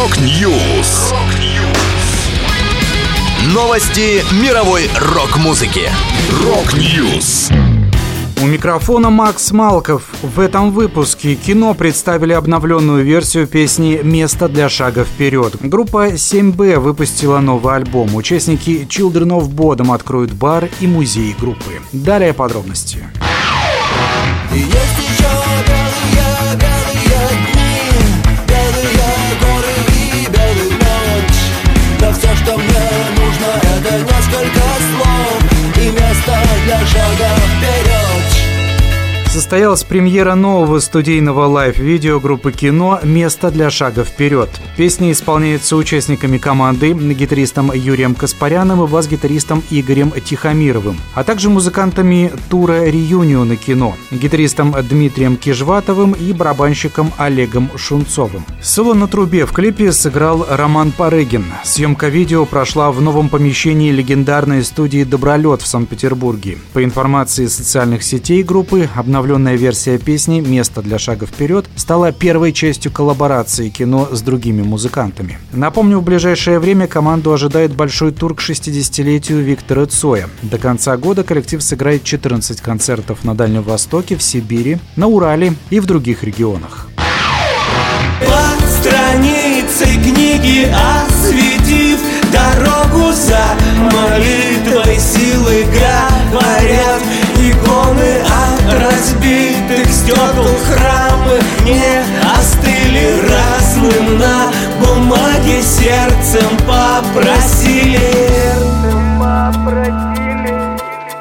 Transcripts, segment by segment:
Rock News. Новости мировой рок-музыки. Rock News. У микрофона Макс Малков. В этом выпуске кино представили обновленную версию песни «Место для шага вперед». Группа 7B выпустила новый альбом. Участники Children of Bodom откроют бар и музей группы. Далее подробности. Есть еще место для шага вперед. Состоялась премьера нового студийного лайв-видео группы кино «Место для шага вперед». Песня исполняется участниками команды, гитаристом Юрием Каспаряном и бас-гитаристом Игорем Тихомировым, а также музыкантами тура «Реюниона кино», гитаристом Дмитрием Кижватовым и барабанщиком Олегом Шунцовым. Соло на трубе в клипе сыграл Роман Парыгин. Съемка видео прошла в новом помещении легендарной студии «Добролет» в Санкт-Петербурге. По информации социальных сетей группы, обнаружили обновленная версия песни «Место для шага вперед» стала первой частью коллаборации кино с другими музыкантами. Напомню, в ближайшее время команду ожидает большой тур к 60-летию Виктора Цоя. До конца года коллектив сыграет 14 концертов на Дальнем Востоке, в Сибири, на Урале и в других регионах. По странице книги осветив стекол храмы не остыли разным на бумаге сердцем попросили.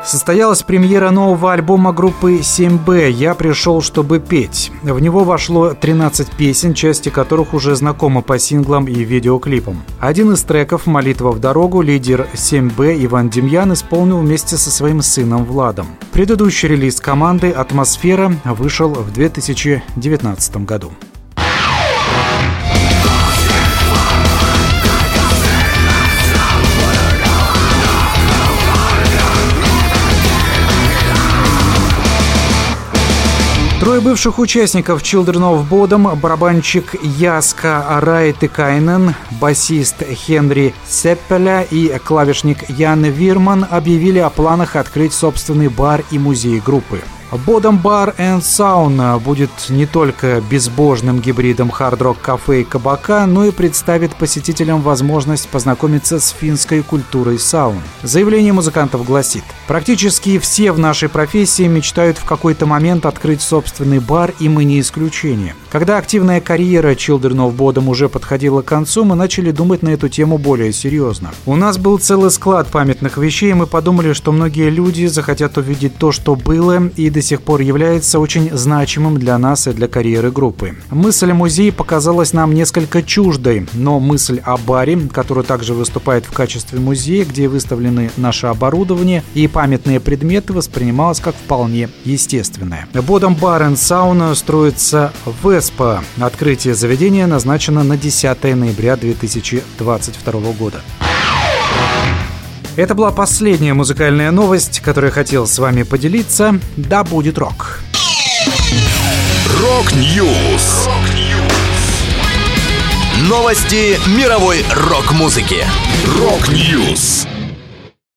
Состоялась премьера нового альбома группы 7B «Я пришел, чтобы петь». В него вошло 13 песен, части которых уже знакомы по синглам и видеоклипам. Один из треков «Молитва в дорогу» лидер 7B Иван Демьян исполнил вместе со своим сыном Владом. Предыдущий релиз команды «Атмосфера» вышел в 2019 году. Трое бывших участников Children of Bodom, барабанщик Яска Райтекайнен, басист Хенри Сеппеля и клавишник Ян Вирман объявили о планах открыть собственный бар и музей группы. Бодом Бар and Sauna будет не только безбожным гибридом хард-рок кафе и кабака, но и представит посетителям возможность познакомиться с финской культурой саун. Заявление музыкантов гласит, практически все в нашей профессии мечтают в какой-то момент открыть собственный бар, и мы не исключение. Когда активная карьера Children of Bodom уже подходила к концу, мы начали думать на эту тему более серьезно. У нас был целый склад памятных вещей, и мы подумали, что многие люди захотят увидеть то, что было, и до сих пор является очень значимым для нас и для карьеры группы. Мысль о музее показалась нам несколько чуждой, но мысль о баре, который также выступает в качестве музея, где выставлены наше оборудование и памятные предметы, воспринималась как вполне естественная. Бодом бар и сауна строится в Эспо. Открытие заведения назначено на 10 ноября 2022 года. Это была последняя музыкальная новость, которую хотел с вами поделиться. Да будет рок! Rock News! Новости мировой рок-музыки. Rock News!